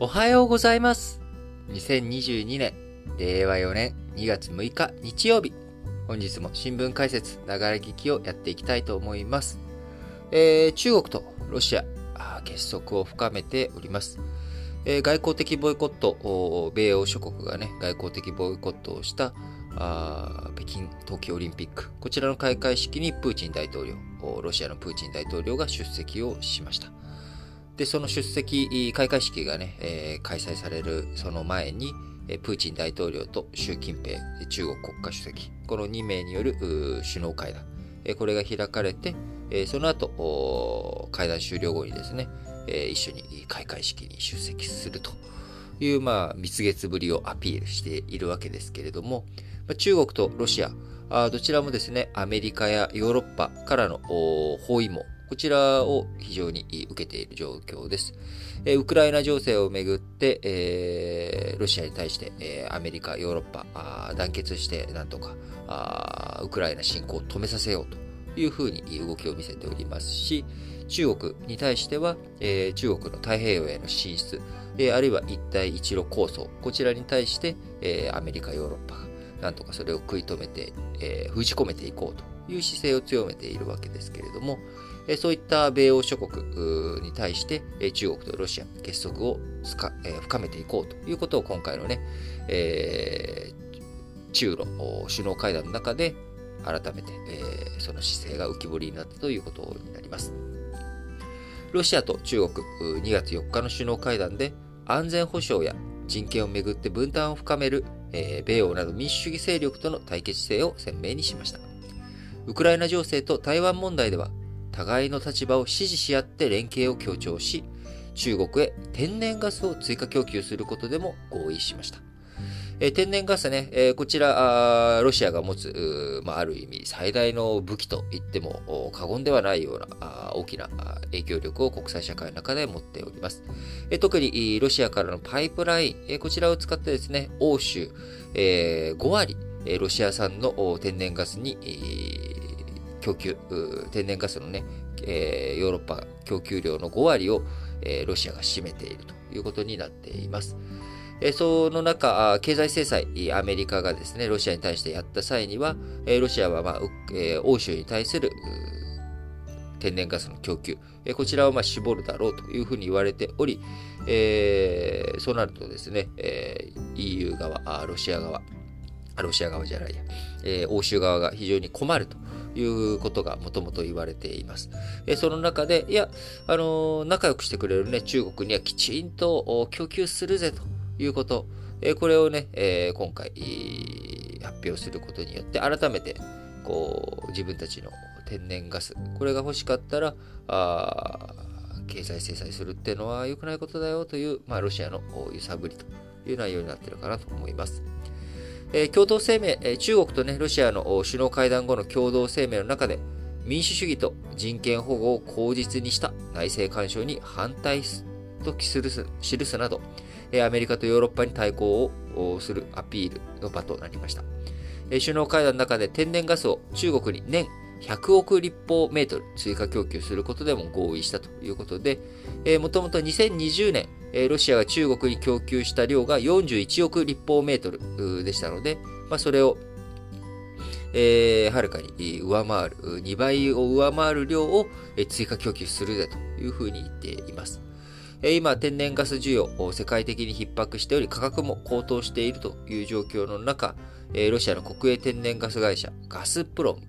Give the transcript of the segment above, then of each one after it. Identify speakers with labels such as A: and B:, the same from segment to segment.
A: おはようございます。2022年、令和4年2月6日日曜日。本日も新聞解説、ながら聞きをやっていきたいと思います。えー中国とロシア、結束を深めております。えー外交的ボイコット、米欧諸国がね、外交的ボイコットをしたあ北京冬季オリンピック、こちらの開会式にプーチン大統領、ロシアのプーチン大統領が出席をしました。で、その出席、開会式がね、えー開催されるその前に、プーチン大統領と習近平、中国国家主席、この2名による首脳会談、これが開かれて、その後、会談終了後にですね、一緒に開会式に出席するという、まあ、蜜月ぶりをアピールしているわけですけれども、中国とロシア、どちらもですね、アメリカやヨーロッパからの包囲網、こちらを非常に受けている状況です。えウクライナ情勢をめぐって、えーロシアに対して、えーアメリカ、ヨーロッパ、あ団結してなんとかあウクライナ侵攻を止めさせようというふうに動きを見せておりますし、中国に対しては、えー中国の太平洋への進出、えーあるいは一帯一路構想、こちらに対して、えーアメリカ、ヨーロッパがなんとかそれを食い止めて、えー封じ込めていこうという姿勢を強めているわけですけれども、えそういった米欧諸国に対して、え中国とロシア結束を、深めていこうということを今回のね、えー中ロ首脳会談の中で改めて、えーその姿勢が浮き彫りになったということになります。ロシアと中国2月4日の首脳会談で安全保障や人権をめぐって分担を深める、えー米欧など民主主義勢力との対決姿勢を鮮明にしました。ウクライナ情勢と台湾問題では互いの立場を支持し合って連携を強調し、中国へ天然ガスを追加供給することでも合意しました。え天然ガスね、えこちら、ロシアが持つ、まあ、ある意味最大の武器と言っても過言ではないような大きな影響力を国際社会の中で持っております。え特にロシアからのパイプライン、えこちらを使ってですね、欧州、え5割、ロシア産の天然ガスに、供給、天然ガスのね、えーヨーロッパ供給量の5割を、えーロシアが占めているということになっています。えーその中、経済制裁、アメリカがですね、ロシアに対してやった際には、えーロシアは、まあえー欧州に対する天然ガスの供給、えーこちらをまあ絞るだろうというふうに言われており、えーそうなるとですね、えー EU 側、あロシア側、ロシア側じゃないや、えー欧州側が非常に困るということがもともと言われています。えその中で、いや、あの仲良くしてくれるね、中国にはきちんと供給するぜということ、えこれをね、え今回、発表することによって、改めて、こう、自分たちの天然ガス、これが欲しかったら、あ経済制裁するっていうのは良くないことだよという、まあ、ロシアの揺さぶりという内容になってるかなと思います。え共同声明、え中国とね、ロシアの首脳会談後の共同声明の中で、民主主義と人権保護を口実にした内政干渉に反対すと記する記すなど、えアメリカとヨーロッパに対抗をするアピールの場となりました。え首脳会談の中で天然ガスを中国に年100億立方メートル追加供給することでも合意したということで、えー、もともと2020年、えロシアが中国に供給した量が41億立方メートルでしたので、まあ、それを、えーはるかに上回る、2倍を上回る量を追加供給するぜというふうに言っています。今、天然ガス需要、世界的に逼迫しており、価格も高騰しているという状況の中、ロシアの国営天然ガス会社、ガスプロム、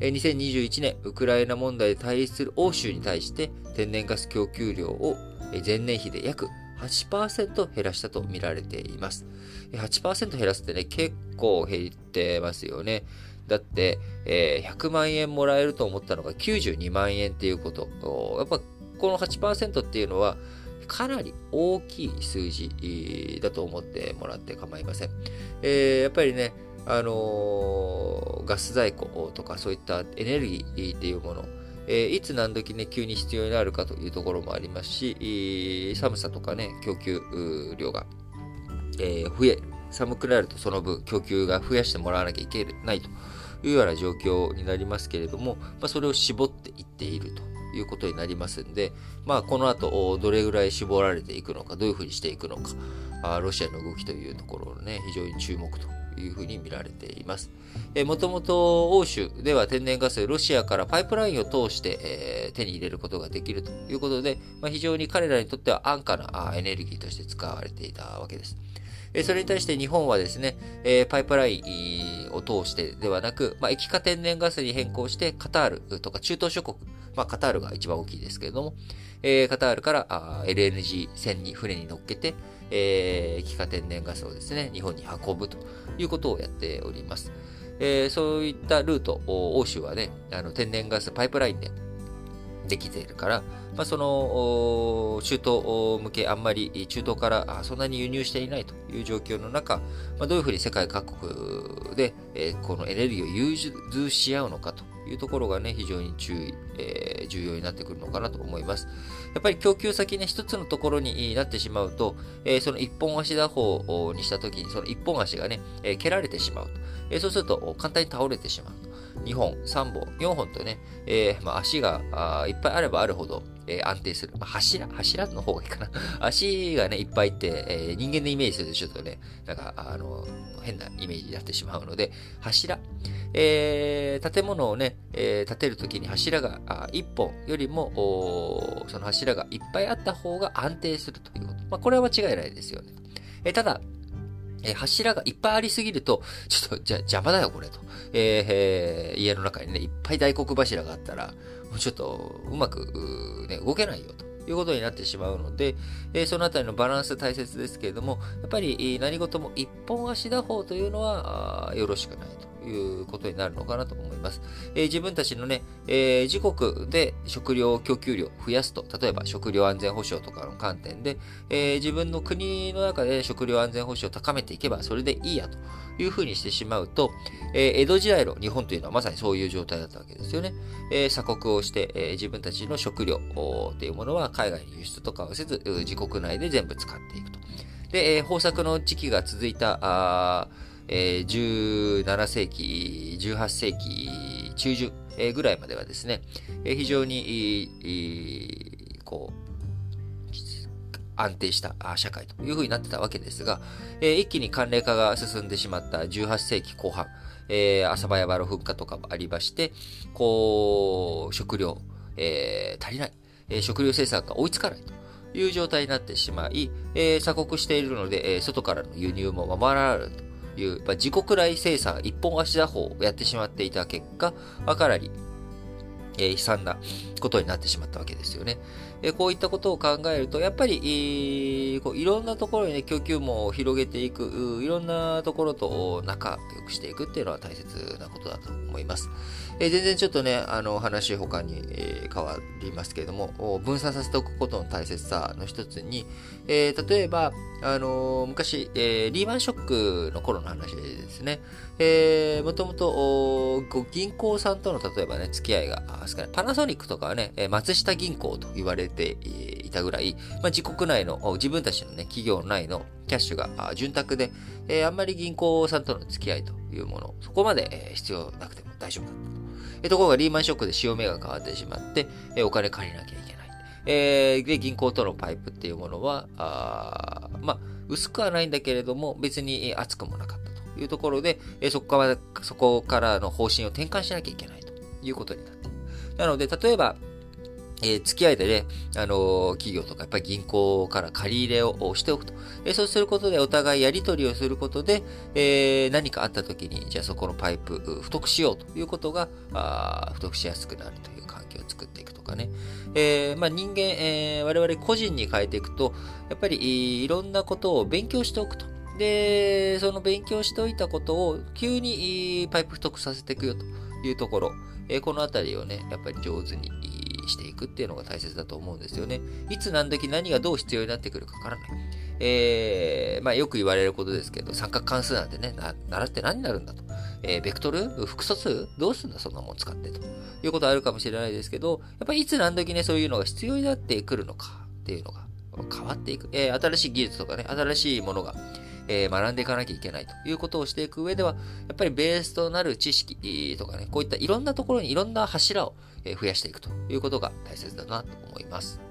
A: 2021年、ウクライナ問題で対立する欧州に対して、天然ガス供給量を前年比で約8%減らしたと見られています。8%減らすってね、結構減ってますよね。だって、えー100万円もらえると思ったのが92万円っていうこと。やっぱこの8%っていうのは、かなり大きい数字だと思ってもらって構いません。えーやっぱりね、あのーガス在庫とかそういったエネルギーっていうもの、えいつ何時ね、急に必要になるかというところもありますし、えー寒さとかね、供給量が、えー増え。寒くなるとその分供給が増やしてもらわなきゃいけないというような状況になりますけれども、まあ、それを絞っていっているということになりますんで、まあ、この後、どれぐらい絞られていくのか、どういうふうにしていくのか、あロシアの動きというところをね、非常に注目というふうに見られています。もともと欧州では天然ガス、ロシアからパイプラインを通して、え、手に入れることができるということで、ま、非常に彼らにとっては安価なエネルギーとして使われていたわけです。それに対して日本はですね、パイプラインを通してではなく、ま、液化天然ガスに変更してカタールとか中東諸国、まあ、カタールが一番大きいですけれども、えー、カタールからあ LNG 船に船に乗っけて、えー、液化天然ガスをですね、日本に運ぶということをやっております。えー、そういったルート、欧州はね、あの天然ガスパイプラインでできているから、まあ、その中東向けあんまり中東からそんなに輸入していないという状況の中、まあ、どういうふうに世界各国で、えー、このエネルギーを融通し合うのかというところがね、非常に注意、えー、重要になってくるのかなと思います。やっぱり供給先ね、一つのところになってしまうと、えー、その一本足打法にしたときに、その一本足がね、えー、蹴られてしまうと。えそうすると、簡単に倒れてしまうと。2本、3本、4本とね、えまあ、足がいっぱいあればあるほど、えー、安定する。まあ、柱柱の方がいいかな。足がね、いっぱいって、えー、人間のイメージするとちょっとね、なんか、あの、変なイメージになってしまうので、柱。えー、建物をね、えー、建てるときに柱が1本よりも、その柱がいっぱいあった方が安定するということ。まあ、これは間違いないですよね。えー、ただ、え、柱がいっぱいありすぎると、ちょっと、じゃ、邪魔だよ、これと。えー、家の中にね、いっぱい大黒柱があったら、もうちょっと、うまく、ね、動けないよ、ということになってしまうので、えー、そのあたりのバランス大切ですけれども、やっぱり何事も一本足打法というのは、よろしくない。いうことになるのかなと思います。えー、自分たちのね、えー、自国で食料供給量を増やすと、例えば食料安全保障とかの観点で、えー、自分の国の中で食料安全保障を高めていけばそれでいいやというふうにしてしまうと、え江戸時代の日本というのはまさにそういう状態だったわけですよね。え鎖国をして、え自分たちの食料というものは海外に輸出とかをせず、自国内で全部使っていくと。で、え豊作の時期が続いた、あえー、17世紀、18世紀中旬、ぐらいまではですね、非常に、こう、安定した社会というふうになってたわけですが、一気に寒冷化が進んでしまった18世紀後半、えー、浅場山の噴火とかもありまして、こう、食料、えー、足りない、えー、食料生産が追いつかないという状態になってしまい、えー、鎖国しているので、えー、外からの輸入も守られると。いう、まあ、自国内生産一本足打法をやってしまっていた結果、かなり、えー、悲惨なことになってしまったわけですよね。えー、こういったことを考えると、やっぱり、えー、こういろんなところに、ね、供給網を広げていく、いろんなところと仲良くしていくっていうのは大切なことだと思います。えー、全然ちょっとね、あの話他に、え、変わりますけれども、分散させておくことの大切さの一つに、えー、例えば、あのー、昔、えー、リーマンショックの頃の話ですね。えー、もともと、銀行さんとの例えばね、付き合いが少ない。パナソニックとかはね、松下銀行と言われていたぐらい、まあ、自国内の、自分たちのね、企業内のキャッシュが潤沢で、えー、あんまり銀行さんとの付き合いというもの、そこまで必要なくても大丈夫だったと。えところがリーマンショックで潮目が変わってしまって、えお金借りなきゃいけない。えー、で、銀行とのパイプっていうものは、あまあ、薄くはないんだけれども、別に厚くもなかったというところで、えそこから、そこからの方針を転換しなきゃいけないということになっている。なので、例えば、え、付き合いでね、あの、企業とかやっぱり銀行から借り入れをしておくと。え、そうすることでお互いやり取りをすることで、え何かあった時に、じゃあそこのパイプ、太くしようということが、あ太くしやすくなるという環境を作っていくとかね。えまあ、人間、え我々個人に変えていくと、やっぱりいろんなことを勉強しておくと。で、その勉強しておいたことを急にパイプ太くさせていくよというところ。えこのあたりをね、やっぱり上手にしていくっていうのが大切だと思うんですよね。いつ何時何がどう必要になってくるかわからない。えー、まあよく言われることですけど、三角関数なんてね、習って何になるんだと。えー、ベクトル？複素数？どうすんだ？そんなもん使ってと。いうことあるかもしれないですけど、やっぱりいつ何時ね、そういうのが必要になってくるのかっていうのが変わっていく、えー、新しい技術とかね、新しいものが、えー、学んでいかなきゃいけないということをしていく上では、やっぱりベースとなる知識とかね、こういったいろんなところにいろんな柱を増やしていくということが大切だなと思います。